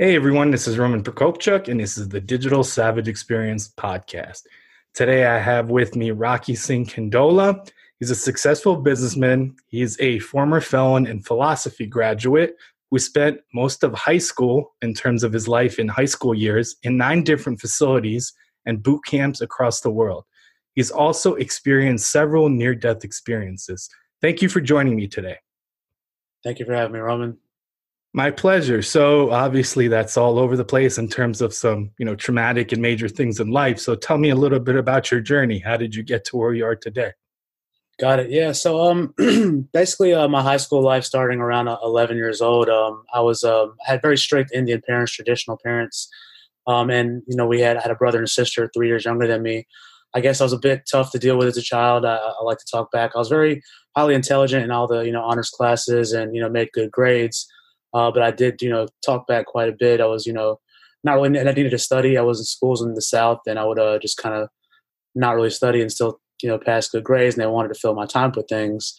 Hey everyone, this is Roman Prokopchuk, and this is the Digital Savage Experience podcast. Today I have with me Rocky Singh Kandola. He's a successful businessman. He's a former felon and philosophy graduate who spent most of high school, in terms of his life in high school years, in nine different facilities and boot camps across the world. He's also experienced several near death experiences. Thank you for joining me today. Thank you for having me, Roman. My pleasure. So obviously that's all over the place in terms of some, you know, traumatic and major things in life. So tell me a little bit about your journey. How did you get to where you are today? Got it. Yeah. So um basically uh, my high school life starting around uh, 11 years old, um I was um had very strict Indian parents, traditional parents. Um and you know, we had had a brother and sister 3 years younger than me. I guess I was a bit tough to deal with as a child. I, I like to talk back. I was very highly intelligent in all the, you know, honors classes and, you know, made good grades uh, but I did, you know, talk back quite a bit. I was, you know, not really, and I needed to study. I was in schools in the South, and I would uh, just kind of not really study and still, you know, pass good grades. And they wanted to fill my time with things.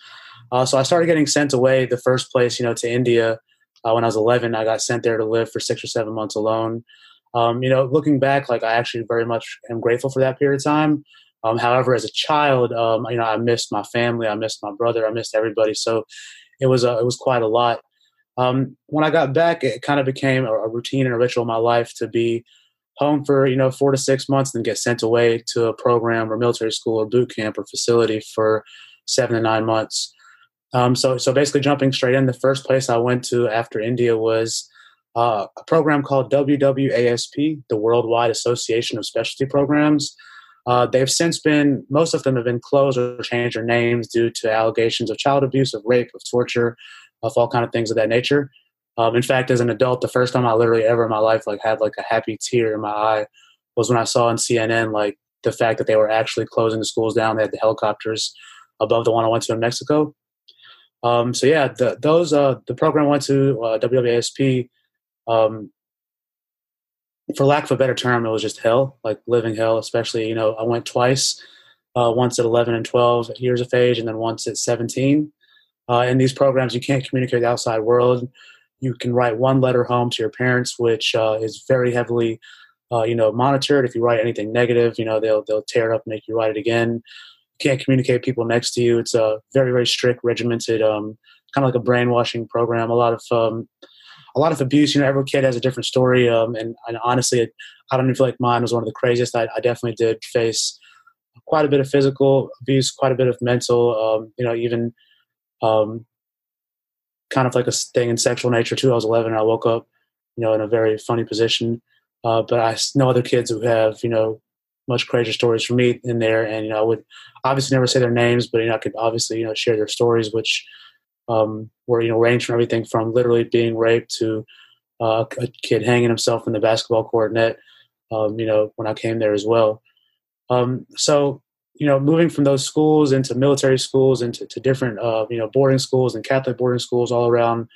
Uh, so I started getting sent away. The first place, you know, to India uh, when I was 11. I got sent there to live for six or seven months alone. Um, you know, looking back, like I actually very much am grateful for that period of time. Um, however, as a child, um, you know, I missed my family, I missed my brother, I missed everybody. So it was uh, it was quite a lot. Um, when I got back, it kind of became a, a routine and a ritual in my life to be home for you know four to six months, then get sent away to a program or military school or boot camp or facility for seven to nine months. Um, so, so basically, jumping straight in, the first place I went to after India was uh, a program called WWASP, the Worldwide Association of Specialty Programs. Uh, they've since been, most of them have been closed or changed their names due to allegations of child abuse, of rape, of torture, of all kind of things of that nature. Um, in fact, as an adult, the first time I literally ever in my life like had like a happy tear in my eye was when I saw on CNN like the fact that they were actually closing the schools down. They had the helicopters above the one I went to in Mexico. Um, so yeah, the, those uh, the program I went to uh. Um, for lack of a better term, it was just hell, like living hell. Especially, you know, I went twice, uh, once at 11 and 12 years of age, and then once at 17. Uh, in these programs, you can't communicate the outside world. You can write one letter home to your parents, which uh, is very heavily, uh, you know, monitored. If you write anything negative, you know, they'll they'll tear it up and make you write it again. You can't communicate people next to you. It's a very very strict, regimented, um, kind of like a brainwashing program. A lot of um, a lot of abuse. You know, every kid has a different story, um, and, and honestly, I don't even feel like mine was one of the craziest. I, I definitely did face quite a bit of physical abuse, quite a bit of mental. Um, you know, even um, kind of like a thing in sexual nature too. I was 11 and I woke up, you know, in a very funny position. Uh, but I know other kids who have, you know, much crazier stories from me in there. And, you know, I would obviously never say their names, but, you know, I could obviously, you know, share their stories, which um, were, you know, range from everything from literally being raped to uh, a kid hanging himself in the basketball court net, um, you know, when I came there as well. Um, so you know, moving from those schools into military schools, into to different, uh, you know, boarding schools and Catholic boarding schools all around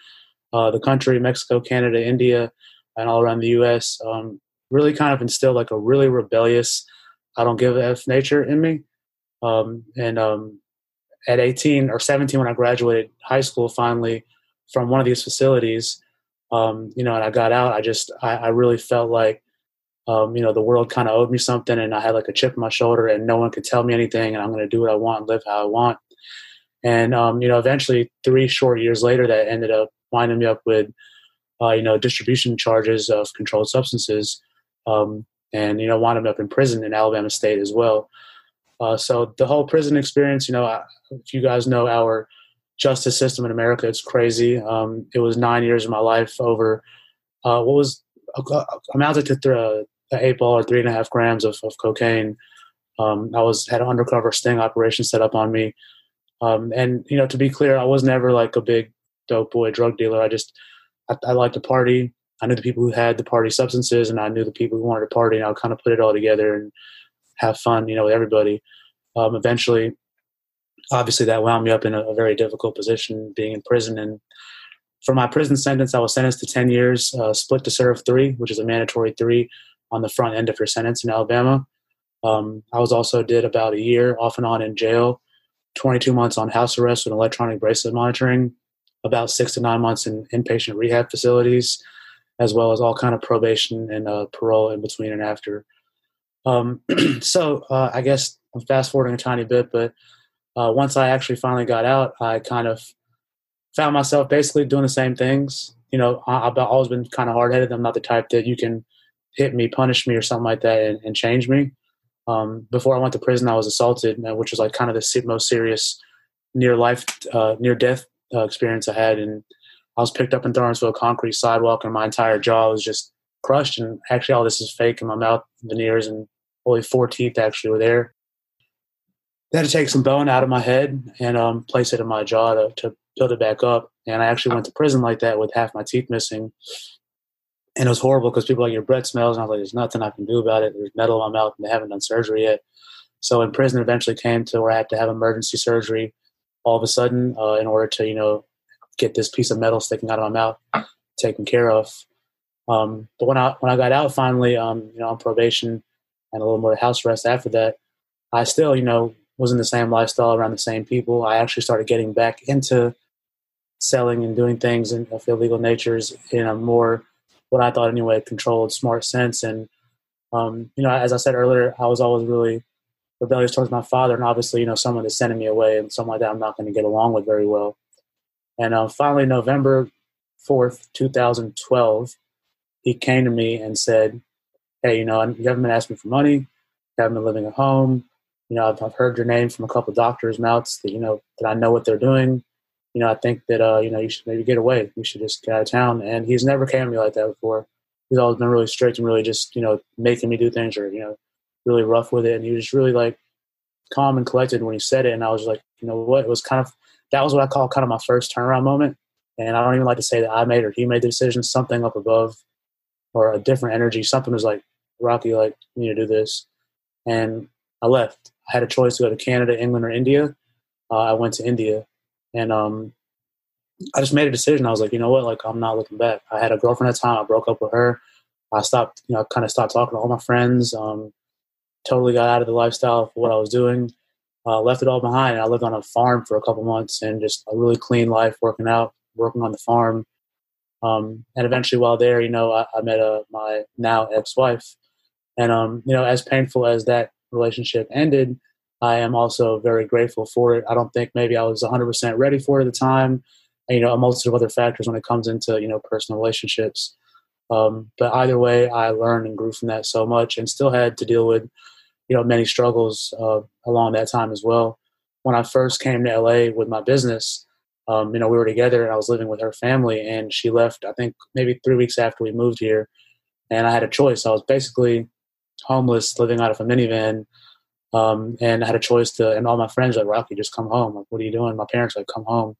uh, the country, Mexico, Canada, India, and all around the U.S. Um, really kind of instilled like a really rebellious, I don't give a f nature in me. Um, and um, at 18 or 17, when I graduated high school, finally from one of these facilities, um, you know, and I got out, I just, I, I really felt like um, you know, the world kind of owed me something and I had like a chip on my shoulder and no one could tell me anything and I'm going to do what I want and live how I want. And, um, you know, eventually three short years later, that ended up winding me up with, uh, you know, distribution charges of controlled substances. Um, and, you know, wound me up in prison in Alabama State as well. Uh, so the whole prison experience, you know, I, if you guys know our justice system in America, it's crazy. Um, it was nine years of my life over uh, what was uh, amounted to th- eight ball or three and a half grams of, of cocaine. Um, I was had an undercover sting operation set up on me, um, and you know to be clear, I was never like a big dope boy drug dealer. I just I, I like to party. I knew the people who had the party substances, and I knew the people who wanted to party, and I would kind of put it all together and have fun, you know, with everybody. Um, eventually, obviously, that wound me up in a, a, very difficult position, being in prison. And for my prison sentence, I was sentenced to ten years, uh, split to serve three, which is a mandatory three on the front end of her sentence in Alabama. Um, I was also did about a year off and on in jail, 22 months on house arrest with electronic bracelet monitoring, about six to nine months in inpatient rehab facilities, as well as all kind of probation and uh, parole in between and after. Um, so uh, I guess I'm fast forwarding a tiny bit, but uh, once I actually finally got out, I kind of found myself basically doing the same things. You know, I, have always been kind of hard headed. I'm not the type that you can hit me, punish me, or something like that and, and change me. Um, before I went to prison, I was assaulted, which was like kind of the most serious near life, uh, near death uh, experience I had. And I was picked up and thrown into a concrete sidewalk, and my entire jaw was just crushed. And actually, all this is fake, and my mouth veneers and only four teeth actually were there. They had to take some bone out of my head and um, place it in my jaw to, to build it back up. And I actually went to prison like that with half my teeth missing. And it was horrible because people like your breath smells, and I was like, "There's nothing I can do about it. There's metal in my mouth, and they haven't done surgery yet." So in prison, eventually came to where I had to have emergency surgery all of a sudden uh, in order to you know get this piece of metal sticking out of my mouth taken care of. Um, but when I when I got out finally, um, you know, on probation and a little more house arrest after that, I still you know was in the same lifestyle around the same people. I actually started getting back into selling and doing things in, of illegal natures in a more what I thought anyway controlled, smart sense. And um, you know, as I said earlier, I was always really rebellious towards my father, and obviously, you know, someone is sending me away and someone like that I'm not going to get along with very well. And uh, finally, November 4th, 2012, he came to me and said, Hey, you know, you haven't been asking for money, you haven't been living at home. You know, I've, I've heard your name from a couple doctors' mouths that, you know, that I know what they're doing. You know, I think that, uh, you know, you should maybe get away. You should just get out of town. And he's never came to me like that before. He's always been really strict and really just, you know, making me do things or, you know, really rough with it. And he was just really like calm and collected when he said it. And I was like, you know what? It was kind of that was what I call kind of my first turnaround moment. And I don't even like to say that I made or he made the decision. Something up above or a different energy. Something was like, Rocky, like, you need to do this. And I left. I had a choice to go to Canada, England, or India. Uh, I went to India. And um, I just made a decision. I was like, you know what? Like, I'm not looking back. I had a girlfriend at the time. I broke up with her. I stopped, you know, kind of stopped talking to all my friends. Um, totally got out of the lifestyle of what I was doing uh, left it all behind. I lived on a farm for a couple months and just a really clean life, working out, working on the farm. Um, and eventually, while there, you know, I, I met uh, my now ex-wife, and um, you know, as painful as that relationship ended, I am also very grateful for it. I don't think maybe I was 100% ready for it at the time. And, you know, a multitude of other factors when it comes into you know personal relationships. Um, but either way, I learned and grew from that so much, and still had to deal with you know many struggles uh, along that time as well. When I first came to LA with my business, um, you know we were together and I was living with her family, and she left. I think maybe three weeks after we moved here, and I had a choice. I was basically homeless, living out of a minivan, um, and I had a choice to. And all my friends like, "Rocky, just come home. Like, what are you doing?" My parents like, "Come home."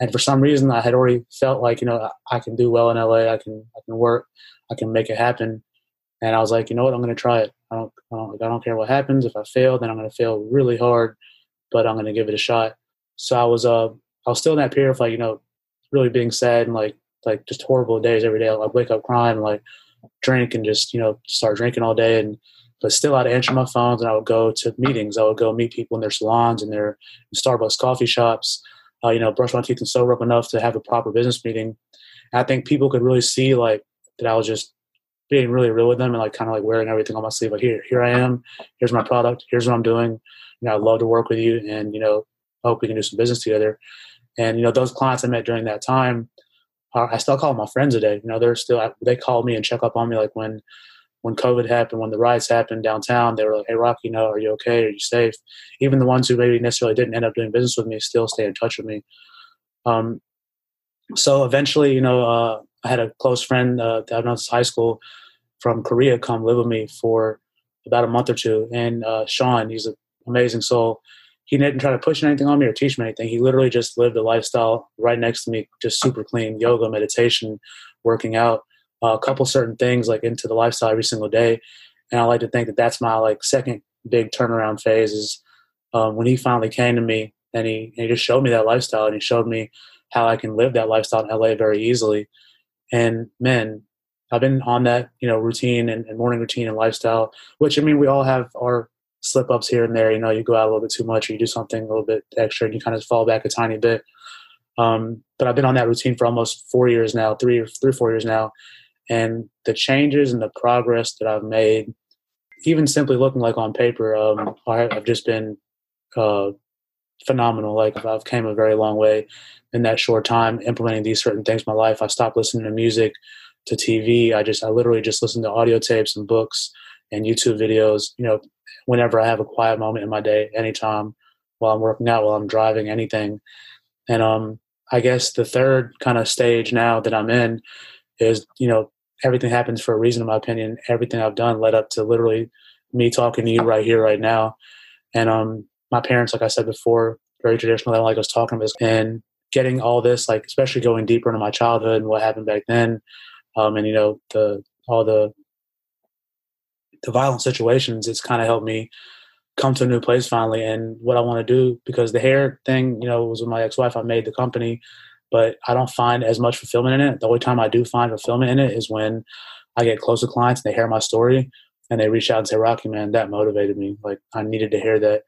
And for some reason, I had already felt like you know I can do well in LA. I can I can work. I can make it happen. And I was like, you know what? I'm going to try it. I don't, I don't, I don't care what happens. If I fail, then I'm going to fail really hard, but I'm going to give it a shot. So I was, uh, I was still in that period of like, you know, really being sad and like, like just horrible days every day. I like wake up crying, like drink and just, you know, start drinking all day. And, but still I'd answer my phones and I would go to meetings. I would go meet people in their salons and their Starbucks coffee shops, uh, you know, brush my teeth and sober up enough to have a proper business meeting. And I think people could really see like that I was just being really real with them and like kind of like wearing everything on my sleeve. Like here, here I am. Here's my product. Here's what I'm doing. You know, I'd love to work with you, and you know, I hope we can do some business together. And you know, those clients I met during that time, uh, I still call my friends today. You know, they're still they call me and check up on me. Like when when COVID happened, when the riots happened downtown, they were like, "Hey, Rocky, you know, are you okay? Are you safe?" Even the ones who maybe necessarily didn't end up doing business with me still stay in touch with me. Um, so eventually, you know, uh, I had a close friend uh, that I've known since high school from Korea come live with me for about a month or two. And uh, Sean, he's an amazing soul. He didn't try to push anything on me or teach me anything. He literally just lived a lifestyle right next to me, just super clean yoga, meditation, working out. A couple certain things like into the lifestyle every single day. And I like to think that that's my like second big turnaround phase is um, when he finally came to me and he, he just showed me that lifestyle and he showed me how I can live that lifestyle in LA very easily. And man, I've been on that, you know, routine and, and morning routine and lifestyle, which I mean, we all have our slip ups here and there. You know, you go out a little bit too much or you do something a little bit extra and you kind of fall back a tiny bit. Um, but I've been on that routine for almost four years now, three or three four years now. And the changes and the progress that I've made, even simply looking like on paper, um, I've just been uh, phenomenal. Like I've came a very long way in that short time implementing these certain things in my life. I stopped listening to music, to TV. I just I literally just listen to audio tapes and books and YouTube videos. You know, whenever I have a quiet moment in my day, anytime while I'm working out, while I'm driving, anything. And um, I guess the third kind of stage now that I'm in is you know everything happens for a reason in my opinion. Everything I've done led up to literally me talking to you right here, right now. And um, my parents, like I said before, very traditional. They don't like us talking about this. And getting all this, like especially going deeper into my childhood and what happened back then, um, and you know the all the the violent situations. It's kind of helped me come to a new place finally, and what I want to do because the hair thing, you know, was with my ex-wife. I made the company, but I don't find as much fulfillment in it. The only time I do find fulfillment in it is when I get close to clients and they hear my story and they reach out and say, "Rocky, man, that motivated me. Like I needed to hear that."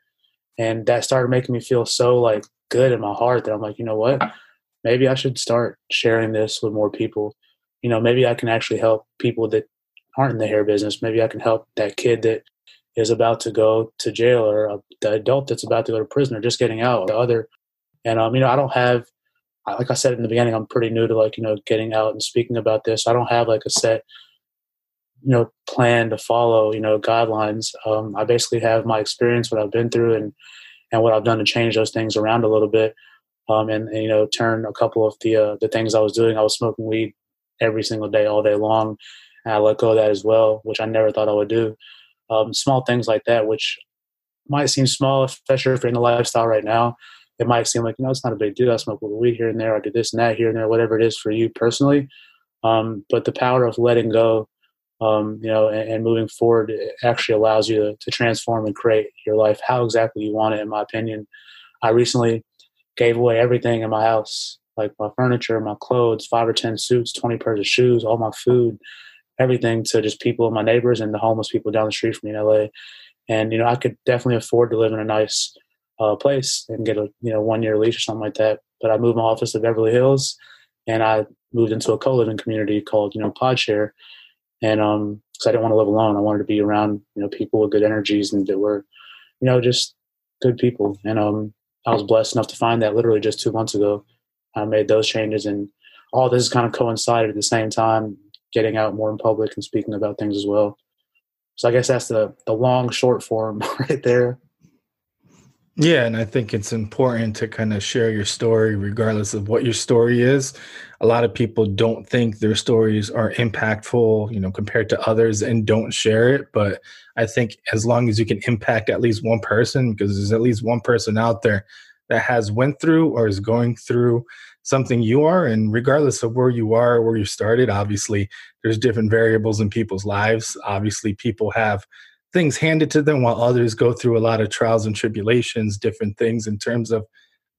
and that started making me feel so like good in my heart that I'm like, you know what? Maybe I should start sharing this with more people. You know, maybe I can actually help people that aren't in the hair business. Maybe I can help that kid that is about to go to jail or uh, the adult that's about to go to prison or just getting out. The other, and um, you know, I don't have, like I said in the beginning, I'm pretty new to like you know getting out and speaking about this. I don't have like a set you know plan to follow you know guidelines. Um, i basically have my experience what i've been through and and what i've done to change those things around a little bit um, and, and, you know turn a couple of the uh, the things i was doing. I was smoking weed every single day all day long and i let go of that as well which i never thought i would do. Um, small things like that which might seem small especially if you're in the lifestyle right now it might seem like you know it's not a big deal i smoke a little weed here and there i do this and that here and there whatever it is for you personally um, but the power of letting go um, you know, and, and, moving forward actually allows you to, to, transform and create your life how exactly you want it. In my opinion, I recently gave away everything in my house, like my furniture, my clothes, five or ten suits, twenty pairs of shoes, all my food, everything to just people, in my neighbors, and the homeless people down the street from me in LA. And you know, I could definitely afford to live in a nice uh, place and get a you know one year lease or something like that. But I moved my office to Beverly Hills, and I moved into a co living community called you know PodShare and um, because I didn't want to live alone, I wanted to be around you know people with good energies and that were, you know, just good people. And um, I was blessed enough to find that literally just two months ago. I made those changes, and all this kind of coincided at the same time, getting out more in public and speaking about things as well. So I guess that's the the long short form right there. Yeah, and I think it's important to kind of share your story, regardless of what your story is. A lot of people don't think their stories are impactful, you know, compared to others and don't share it. But I think as long as you can impact at least one person, because there's at least one person out there that has went through or is going through something you are, and regardless of where you are, where you started, obviously there's different variables in people's lives. Obviously, people have things handed to them while others go through a lot of trials and tribulations, different things in terms of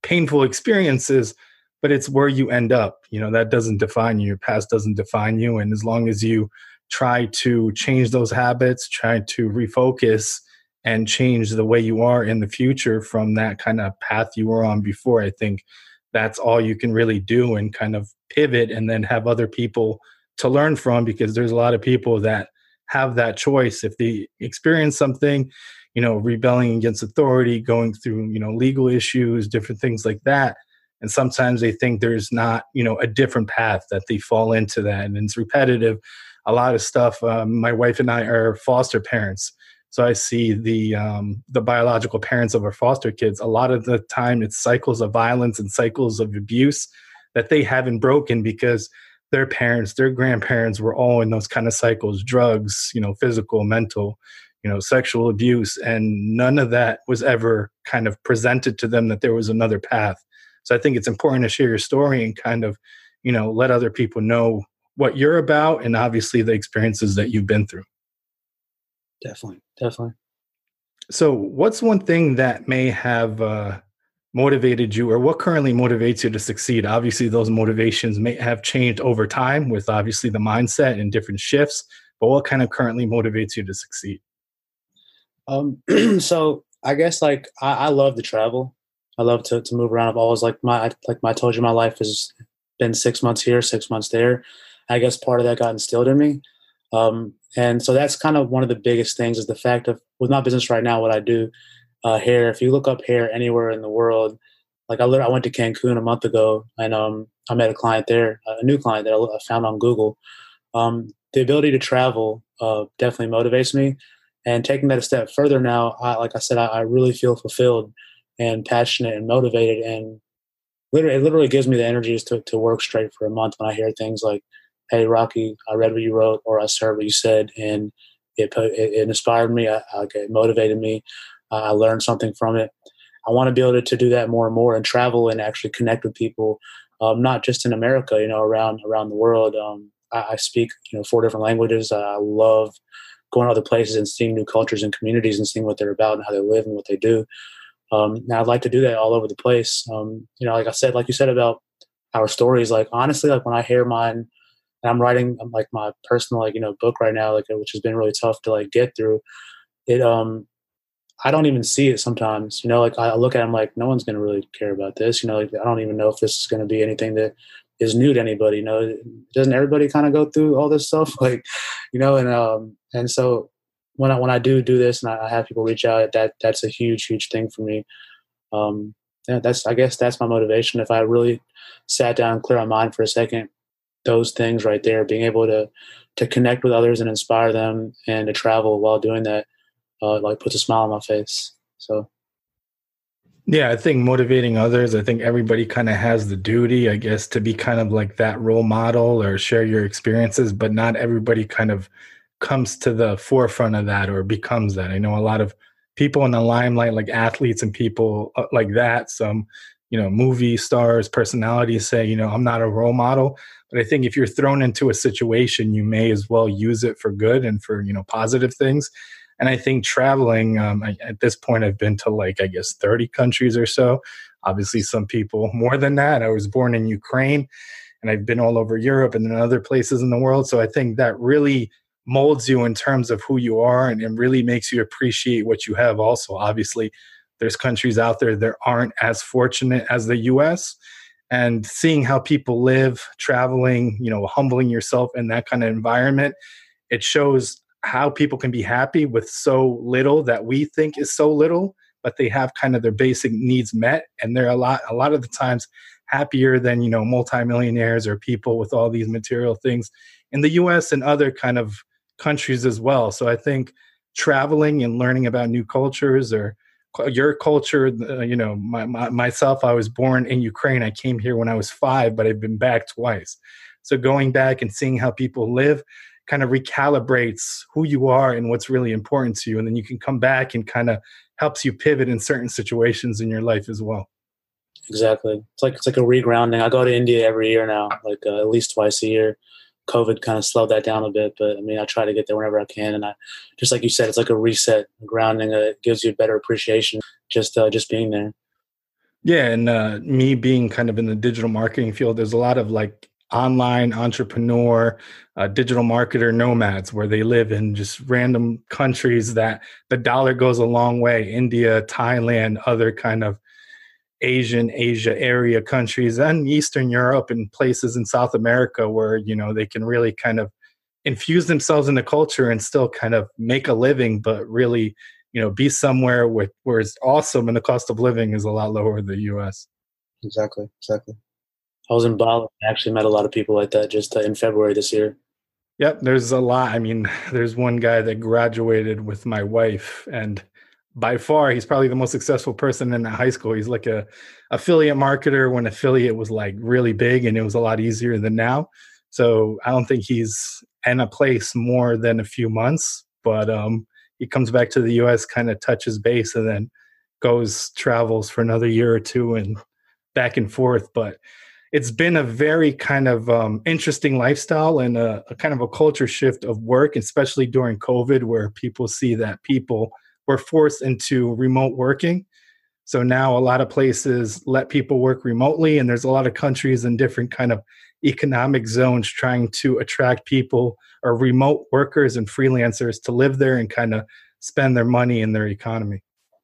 painful experiences, but it's where you end up. You know, that doesn't define you. Your past doesn't define you. And as long as you try to change those habits, try to refocus and change the way you are in the future from that kind of path you were on before, I think that's all you can really do and kind of pivot and then have other people to learn from because there's a lot of people that have that choice. If they experience something you know rebelling against authority going through you know legal issues different things like that and sometimes they think there's not you know a different path that they fall into that and it's repetitive. A lot of stuff um, my wife and i are foster parents so i see the um, the biological parents of our foster kids. A lot of the time it's cycles of violence and cycles of abuse that they haven't broken because their parents, their grandparents were all in those kind of cycles, drugs, you know, physical, mental, you know, sexual abuse. And none of that was ever kind of presented to them that there was another path. So I think it's important to share your story and kind of, you know, let other people know what you're about and obviously the experiences that you've been through. Definitely, definitely. So, what's one thing that may have uh, motivated you, or what currently motivates you to succeed? Obviously, those motivations may have changed over time with obviously the mindset and different shifts. But what kind of currently motivates you to succeed? Um, so I guess like I, I love to travel. I love to, to move around. I've always like my like I told you, my life has been six months here, six months there. I guess part of that got instilled in me. Um, and so that's kind of one of the biggest things is the fact of with my business right now, what I do uh, hair. If you look up hair anywhere in the world, like I I went to Cancun a month ago and um, I met a client there, a new client that I found on Google. Um, the ability to travel uh, definitely motivates me. And taking that a step further now, I, like I said, I, I really feel fulfilled and passionate and motivated. And literally, it literally gives me the energies to, to work straight for a month when I hear things like, hey, Rocky, I read what you wrote or I heard what you said. And it, it, inspired me. I, it motivated me. I learned something from it. I want to be able to, to do that more and more and travel and actually connect with people, um, not just in America, you know, around around the world. Um, I, I, speak, you know, four different languages. I love going to other places and seeing new cultures and communities and seeing what they're about and how they live and what they do. Um, I'd like to do that all over the place. Um, you know, like I said, like you said about our stories, like honestly, like when I hear mine, and I'm writing um, like my personal, like, you know, book right now, like, which has been really tough to like get through it. Um, I don't even see it sometimes, you know, like I look at them like no one's going to really care about this, you know, like I don't even know if this is going to be anything that is new to anybody, you know, doesn't everybody kind of go through all this stuff? Like, you know, and, um, and so when I, when I do do this and I, have people reach out, that, that's a huge, huge thing for me. Um, yeah, that's, I guess that's my motivation. If I really sat down, clear my mind for a second, those things right there, being able to, to connect with others and inspire them and to travel while doing that, uh, like puts a smile on my face. So yeah, I think motivating others, I think everybody kind of has the duty, I guess, to be kind of like that role model or share your experiences, but not everybody kind of comes to the forefront of that or becomes that. I know a lot of people in the limelight, like athletes and people uh, like that, some, you know, movie stars, personalities say, you know, I'm not a role model. But I think if you're thrown into a situation, you may as well use it for good and for, you know, positive things and I think traveling, um, I, at this point, I've been to like, I guess, 30 countries or so. Obviously, some people more than that. I was born in Ukraine and I've been all over Europe and in other places in the world. So I think that really molds you in terms of who you are and, and really makes you appreciate what you have also. Obviously, there's countries out there that aren't as fortunate as the US and seeing how people live traveling you know humbling yourself in that kind of environment it shows how people can be happy with so little that we think is so little but they have kind of their basic needs met and they're a lot a lot of the times happier than you know multimillionaires or people with all these material things in the US and other kind of countries as well. So i think traveling and learning about new cultures or your culture uh, you know my, my, myself i was born in ukraine. I came here when i was five but i've been back twice. So going back and seeing how people live kind of recalibrates who you are and what's really important to you and then you can come back and kind of helps you pivot in certain situations in your life as well. Exactly. It's like it's like a regrounding. I go to india every year now like uh, at least twice a year. Covid kind of slowed that down a bit but i mean i try to get there whenever i can and i just like you said it's like a reset grounding uh, it gives you a better appreciation just uh, just being there. Yeah and uh, me being kind of in the digital marketing field there's a lot of like online entrepreneur, uh, digital marketer nomads, where they live in just random countries that the dollar goes a long way. India, Thailand, other kind of Asian, Asia area countries, and Eastern Europe and places in South America where you know they can really kind of infuse themselves in the culture and still kind of make a living, but really you know be somewhere with where it's awesome and the cost of living is a lot lower than the U.S. Exactly, exactly. I was in Bali. I actually met a lot of people like that just uh, in February this year. Yep, there's a lot. I mean, there's one guy that graduated with my wife, and by far, he's probably the most successful person in that high school. He's like a affiliate marketer when affiliate was like really big, and it was a lot easier than now. So I don't think he's in a place more than a few months, but um, he comes back to the U.S., kind of touches base, and then goes travels for another year or two and back and forth. But it's been a very kind of um, interesting lifestyle and a, a, kind of a culture shift of work, especially during COVID, where people see that people were forced into remote working. So now a lot of places let people work remotely, and there's a lot of countries and different kind of economic zones trying to attract people or remote workers and freelancers to live there and kind of spend their money in their economy.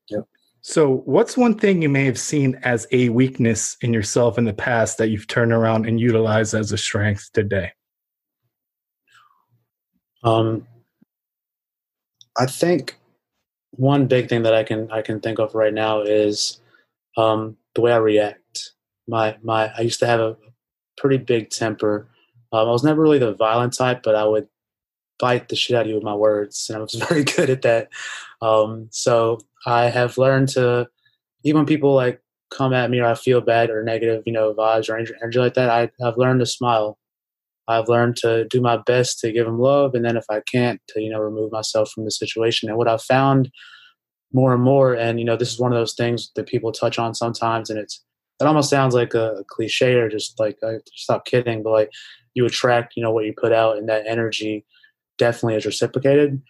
Yep. So, what's one thing you may have seen as a weakness in yourself in the past that you've turned around and utilized as a strength today? Um, I think one big thing that I can I can think of right now is um, the way I react. My my I used to have a pretty big temper. Um, I was never really the violent type, but I would bite the shit out of you with my words, and I was very good at that. Um, so I have learned to, even when people like come at me or I feel bad or negative, you know, vibes or energy like that, I, I've learned to smile. I've learned to do my best to give them love, and then if I can't, to you know, remove myself from the situation. And what I've found more and more, and you know, this is one of those things that people touch on sometimes, and it's it almost sounds like a, cliche or just like I stop kidding, but like you attract, you know, what you put out, and that energy definitely is reciprocated.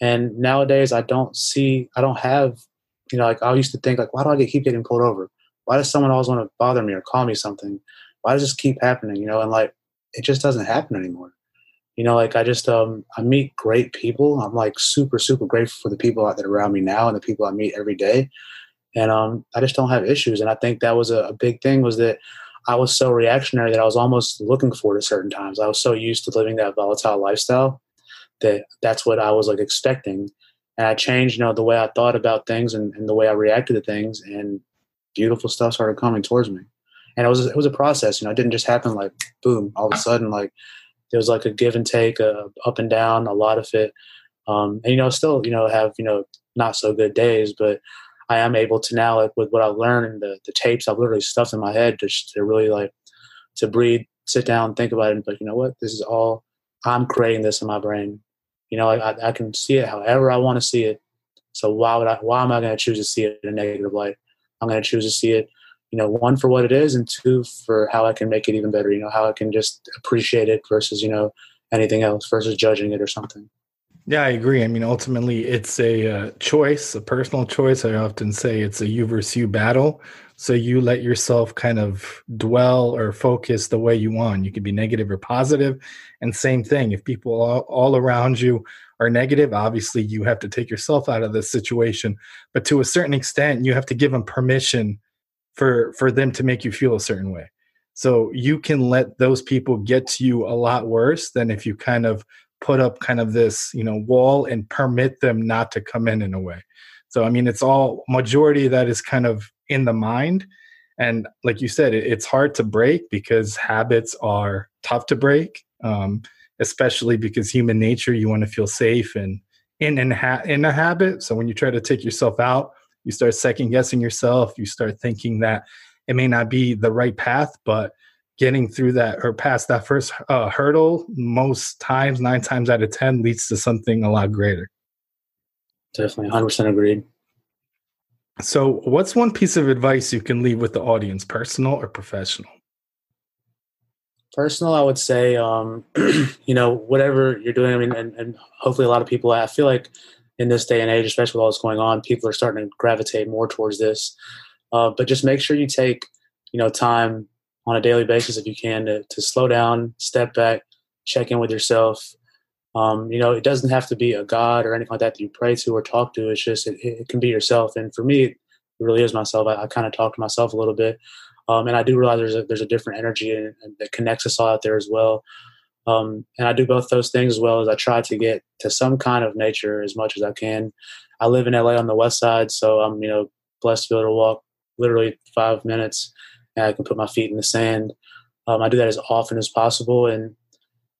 And nowadays, I don't see, I don't have, you know, like I used to think, like, why do I keep getting pulled over? Why does someone always want to bother me or call me something? Why does this keep happening? You know, and like it just doesn't happen anymore. You know, like I just um I meet great people. I'm like super super grateful for the people out there around me now and the people I meet every day. And um I just don't have issues. And I think that was a, a big thing was that I was so reactionary that I was almost looking for it at certain times. I was so used to living that volatile lifestyle that that's what I was like expecting. And I changed, you know, the way I thought about things and, and the way I reacted to things and beautiful stuff started coming towards me. And it was it was a process, you know, it didn't just happen like boom, all of a sudden like there was like a give and take, a up and down, a lot of it. Um, and you know, still, you know, have, you know, not so good days, but I am able to now, like with what I've learned and the, the tapes I've literally stuffed in my head just to really like to breathe, sit down, think about it, and like, you know what, this is all I'm creating this in my brain. You know, I, I can see it however I want to see it. So why would I? Why am I going to choose to see it in a negative light? I'm going to choose to see it, you know, one for what it is, and two for how I can make it even better. You know, how I can just appreciate it versus you know anything else versus judging it or something. Yeah, I agree. I mean, ultimately, it's a uh, choice, a personal choice. I often say it's a you versus you battle. So you let yourself kind of dwell or focus the way you want. You could be negative or positive. And same thing, if people all, all around you are negative, obviously you have to take yourself out of this situation. But to a certain extent, you have to give them permission for for them to make you feel a certain way. So you can let those people get to you a lot worse than if you kind of put up kind of this, you know, wall and permit them not to come in in a way. So I mean, it's all majority that is kind of in the mind. And like you said, it, it's hard to break because habits are tough to break, um, especially because human nature, you want to feel safe and in, in, ha- in a habit. So when you try to take yourself out, you start second guessing yourself. You start thinking that it may not be the right path, but getting through that or past that first uh, hurdle, most times, nine times out of 10, leads to something a lot greater. Definitely, 100% agreed. So, what's one piece of advice you can leave with the audience, personal or professional? Personal, I would say, um, you know, whatever you're doing. I mean, and, and hopefully, a lot of people. I feel like in this day and age, especially with all this going on, people are starting to gravitate more towards this. Uh, but just make sure you take, you know, time on a daily basis if you can to, to slow down, step back, check in with yourself, um, you know, it doesn't have to be a God or anything like that that you pray to or talk to. It's just it, it can be yourself. And for me, it really is myself. I, I kind of talk to myself a little bit, um, and I do realize there's a, there's a different energy that connects us all out there as well. Um, and I do both those things as well as I try to get to some kind of nature as much as I can. I live in LA on the west side, so I'm you know blessed to be able to walk literally five minutes, and I can put my feet in the sand. Um, I do that as often as possible, and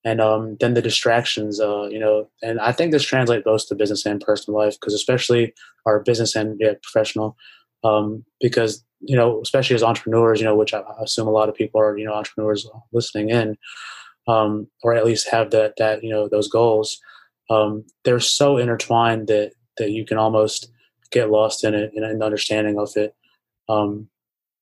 and um, then the distractions, uh, you know, and I think this translates both to business and personal life because especially our business and yeah, professional, um, because you know, especially as entrepreneurs, you know, which I assume a lot of people are, you know, entrepreneurs listening in, um, or at least have that that you know those goals. Um, they're so intertwined that that you can almost get lost in it in understanding of it. Um,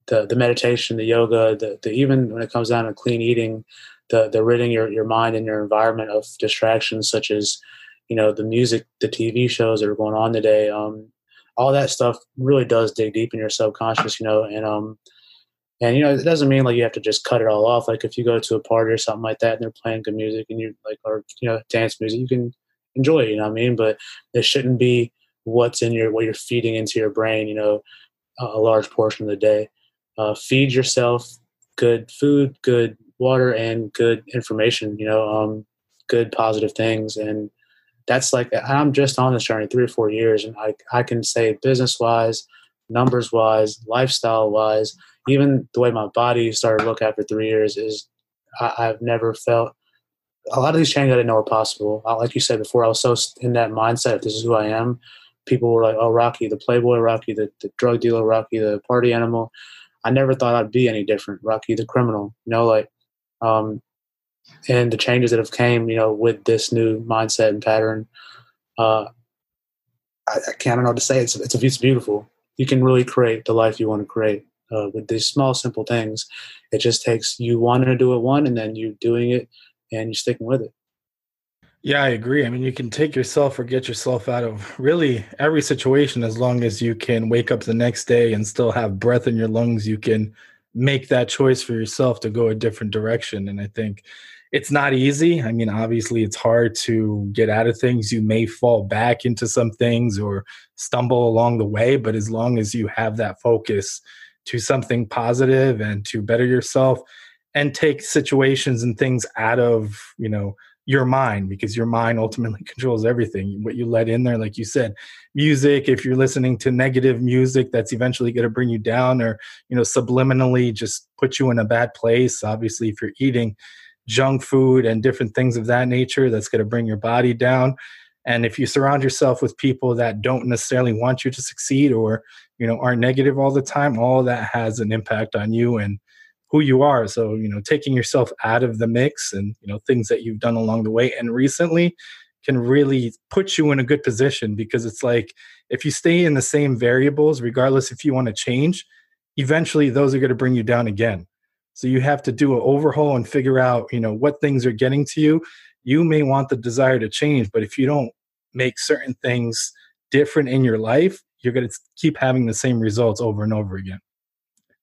the the meditation, the yoga, the, the even when it comes down to clean eating, the the ridding your, your mind and your environment of distractions such as you know the music, the TV shows that are going on today. Um, all that stuff really does dig deep in your subconscious, you know, and um, and you know it doesn't mean like you have to just cut it all off. Like if you go to a party or something like that and they're playing good music and you like or you know dance music, you can enjoy it. You know what I mean? But it shouldn't be what's in your what you're feeding into your brain. You know, a, large portion of the day. Uh, feed yourself good food, good water, and good information. You know, um, good positive things and that's like I'm just on this journey three or four years, and I I can say business wise, numbers wise, lifestyle wise, even the way my body started to look after three years is I, have never felt a lot of these changes I didn't know were possible. Like you said before, I was so in that mindset. If this is who I am, people were like, "Oh, Rocky, the playboy, Rocky, the, the drug dealer, Rocky, the party animal." I never thought I'd be any different. Rocky, the criminal. You know, like um, and the changes that have came, you know, with this new mindset and pattern. Uh, I, I can't know to say. It's it's it's beautiful. You can really create the life you want to create uh, with these small, simple things. It just takes you wanting to do it one, and then you doing it, and you sticking with it. Yeah, I agree. I mean, you can take yourself or get yourself out of really every situation as long as you can wake up the next day and still have breath in your lungs. You can make that choice for yourself to go a different direction. And I think it's not easy. I mean, obviously, it's hard to get out of things. You may fall back into some things or stumble along the way, but as long as you have that focus to something positive and to better yourself and take situations and things out of, you know, your mind because your mind ultimately controls everything. What you let in there like you said music if you're listening to negative music that's eventually going to bring you down or you know subliminally just put you in a bad place obviously if you're eating junk food and different things of that nature that's going to bring your body down. And if you surround yourself with people that don't necessarily want you to succeed or you know are negative all the time all that has an impact on you and who you are so you know taking yourself out of the mix and you know things that you've done along the way and recently can really put you in a good position because it's like if you stay in the same variables regardless if you want to change eventually those are going to bring you down again so you have to do an overhaul and figure out, you know, what things are getting to you. You may want the desire to change, but if you don't make certain things different in your life, you're going to keep having the same results over and over again.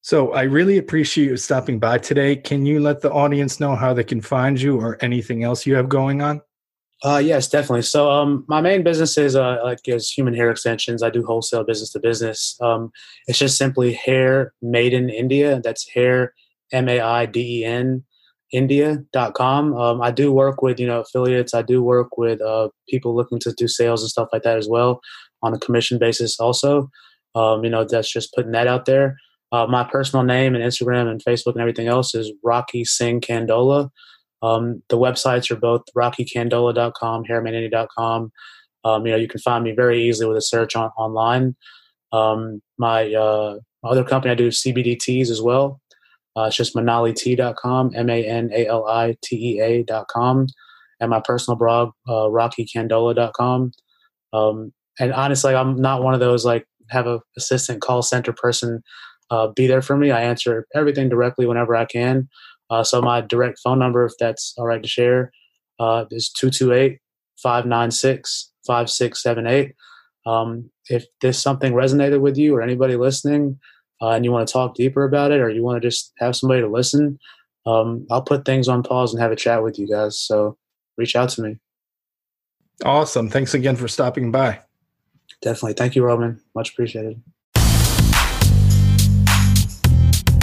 So I really appreciate you stopping by today. Can you let the audience know how they can find you or anything else you have going on? Uh, yes, definitely. So, um, my main business is uh, like is human hair extensions. I do wholesale business to business. Um, it's just simply hair made in India. That's hair M A I D E N India.com. Um, I do work with, you know, affiliates. I do work with uh, people looking to do sales and stuff like that as well on a commission basis also. Um, you know, that's just putting that out there. Uh, my personal name and Instagram and Facebook and everything else is Rocky Singh Candola. Um, the websites are both rockycandola.com, hairmanini.com. Um, you know, you can find me very easily with a search on online. Um, my uh, other company, I do CBDTs as well. Uh, it's just manalitea.com, M A N A L I T E A.com, and my personal blog, uh, rockycandola.com. Um, and honestly, I'm not one of those like have a assistant call center person uh, be there for me. I answer everything directly whenever I can. Uh, so my direct phone number, if that's all right to share, uh, is 228 596 5678. Um, if this something resonated with you or anybody listening, uh, and you want to talk deeper about it or you want to just have somebody to listen, um, I'll put things on pause and have a chat with you guys. So reach out to me. Awesome. Thanks again for stopping by. Definitely. Thank you, Roman. Much appreciated.